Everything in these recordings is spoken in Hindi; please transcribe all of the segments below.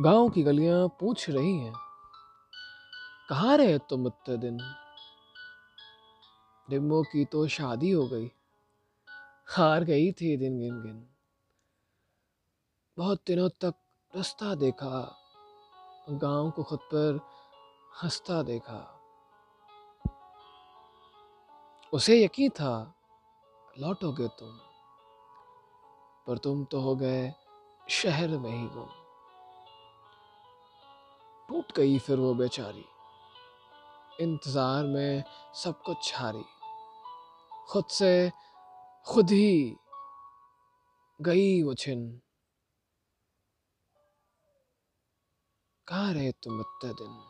गाँव की गलियाँ पूछ रही हैं। कहाँ रहे तुम इतने दिन? डिम्बो की तो शादी हो गई। हार गई थी दिन गिन गिन। बहुत दिनों तक रास्ता देखा। गाँव को खुद पर हंसता देखा। उसे यकीन था, लौटोगे तुम। पर तुम तो हो गए शहर में ही गुम। टूट गई फिर वो बेचारी। इंतज़ार में सब कुछ हारी। खुद से खुद ही गई वो छिन। कहाँ रहे तुम इतने दिन?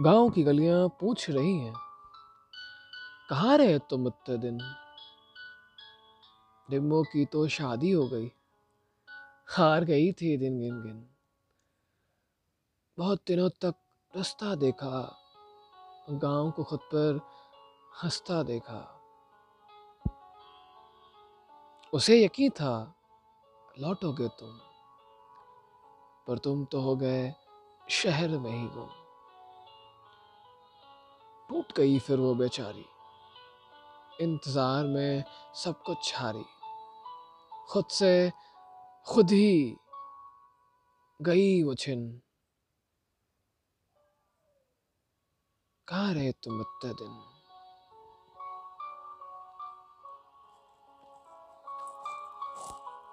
गाँव की गलियाँ पूछ रही हैं। कहाँ रहे तुम इतने दिन? डिम्बो की तो शादी हो गई। हार गई थी दिन गिन गिन। बहुत दिनों तक रास्ता देखा, गाँव को खुद पर हंसता देखा। उसे यकीन था, लौटोगे तुम, पर तुम तो हो गए शहर में ही गुम। टूट गई फिर वो बेचारी। इंतज़ार में सब कुछ हारी। खुद से खुद ही गई वो छिन। कहाँ रहे तुम इतने दिन?